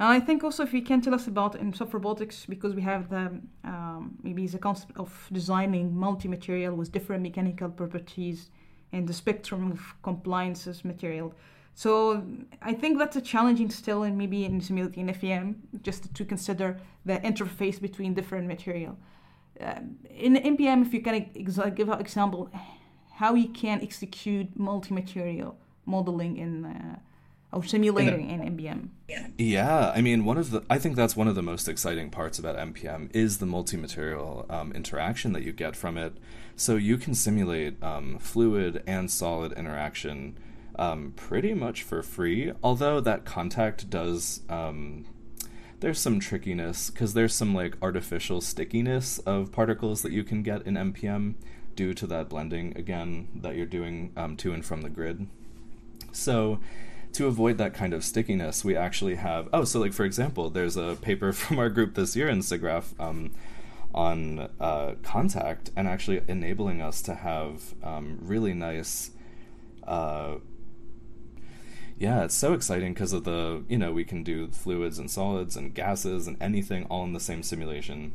And I think also if you can tell us about in soft robotics, because we have the um, maybe the concept of designing multi-material with different mechanical properties and the spectrum of compliances material. So I think that's a challenging still, and maybe in simulating FEM, just to consider the interface between different material. Uh, in MPM, if you can ex- give an example, how you can execute multi-material modeling in uh, or simulating in, in MPM. Yeah, I mean, one of the I think that's one of the most exciting parts about MPM is the multi-material um, interaction that you get from it. So you can simulate um, fluid and solid interaction um, pretty much for free. Although that contact does um, there's some trickiness because there's some like artificial stickiness of particles that you can get in MPM due to that blending again that you're doing um, to and from the grid. So to avoid that kind of stickiness, we actually have oh, so like for example, there's a paper from our group this year in SIGGRAPH um, on uh, contact and actually enabling us to have um, really nice. Uh, yeah, it's so exciting because of the you know we can do fluids and solids and gases and anything all in the same simulation.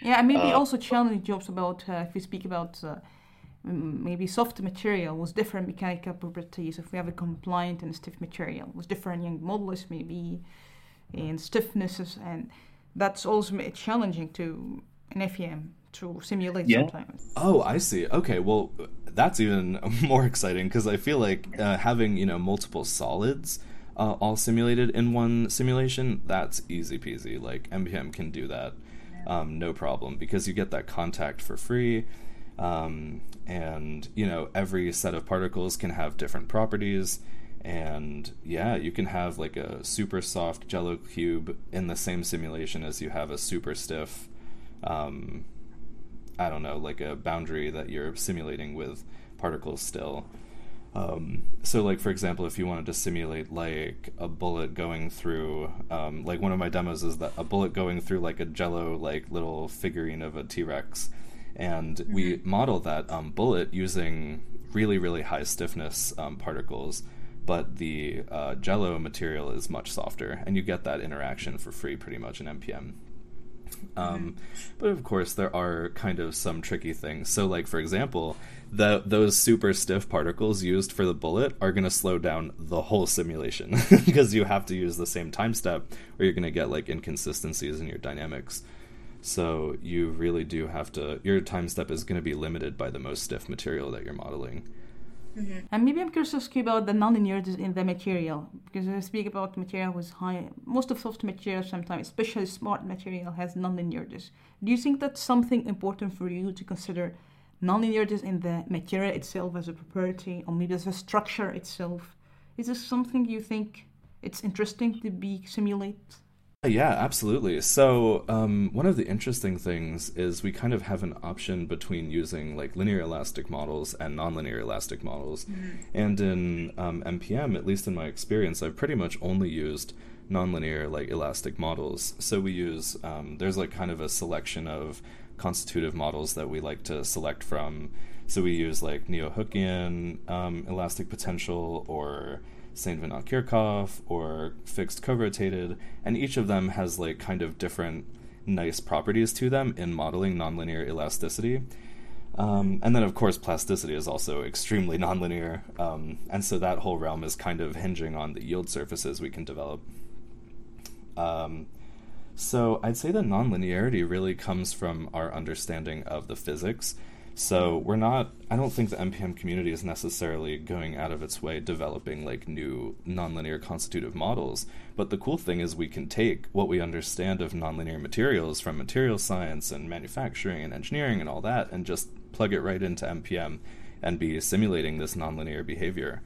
Yeah, and maybe uh, also challenging jobs about uh, if we speak about uh, maybe soft material with different mechanical properties. If we have a compliant and stiff material with different young modulus, maybe and stiffnesses, and that's also challenging to an FEM to simulate yeah. sometimes. Oh, I see. Okay, well, that's even more exciting because I feel like uh, having you know multiple solids. Uh, all simulated in one simulation, that's easy peasy. Like MPM can do that, um, no problem, because you get that contact for free um, and you know every set of particles can have different properties. And yeah you can have like a super soft jello cube in the same simulation as you have a super stiff um, i don't know like a boundary that you're simulating with particles still. Um, so like for example if you wanted to simulate like a bullet going through um, like one of my demos is that a bullet going through like a jello like little figurine of a t-rex and mm-hmm. we model that um, bullet using really really high stiffness um, particles but the uh, jello material is much softer and you get that interaction for free pretty much in MPM um, mm-hmm. but of course there are kind of some tricky things so like for example the, those super stiff particles used for the bullet are going to slow down the whole simulation because you have to use the same time step or you're going to get like inconsistencies in your dynamics so you really do have to, your time step is going to be limited by the most stiff material that you're modeling. Mm-hmm. And maybe I'm curious to ask about the nonlinearities in the material, because I speak about material with high, most of soft material sometimes, especially smart material, has nonlinearities. Do you think that's something important for you to consider nonlinearities in the material itself as a property, or maybe as a structure itself? Is this something you think it's interesting to be simulate? Yeah, absolutely. So, um, one of the interesting things is we kind of have an option between using like linear elastic models and nonlinear elastic models. Mm-hmm. And in um, MPM, at least in my experience, I've pretty much only used nonlinear like elastic models. So we use um, there's like kind of a selection of constitutive models that we like to select from. So we use like Neo-Hookean um, elastic potential or Saint Venant Kirchhoff or fixed co-rotated, and each of them has like kind of different nice properties to them in modeling nonlinear elasticity. Um, and then, of course, plasticity is also extremely nonlinear, um, and so that whole realm is kind of hinging on the yield surfaces we can develop. Um, so I'd say the nonlinearity really comes from our understanding of the physics so we're not. I don't think the MPM community is necessarily going out of its way developing like new nonlinear constitutive models. But the cool thing is we can take what we understand of nonlinear materials from material science and manufacturing and engineering and all that, and just plug it right into MPM and be simulating this nonlinear behavior.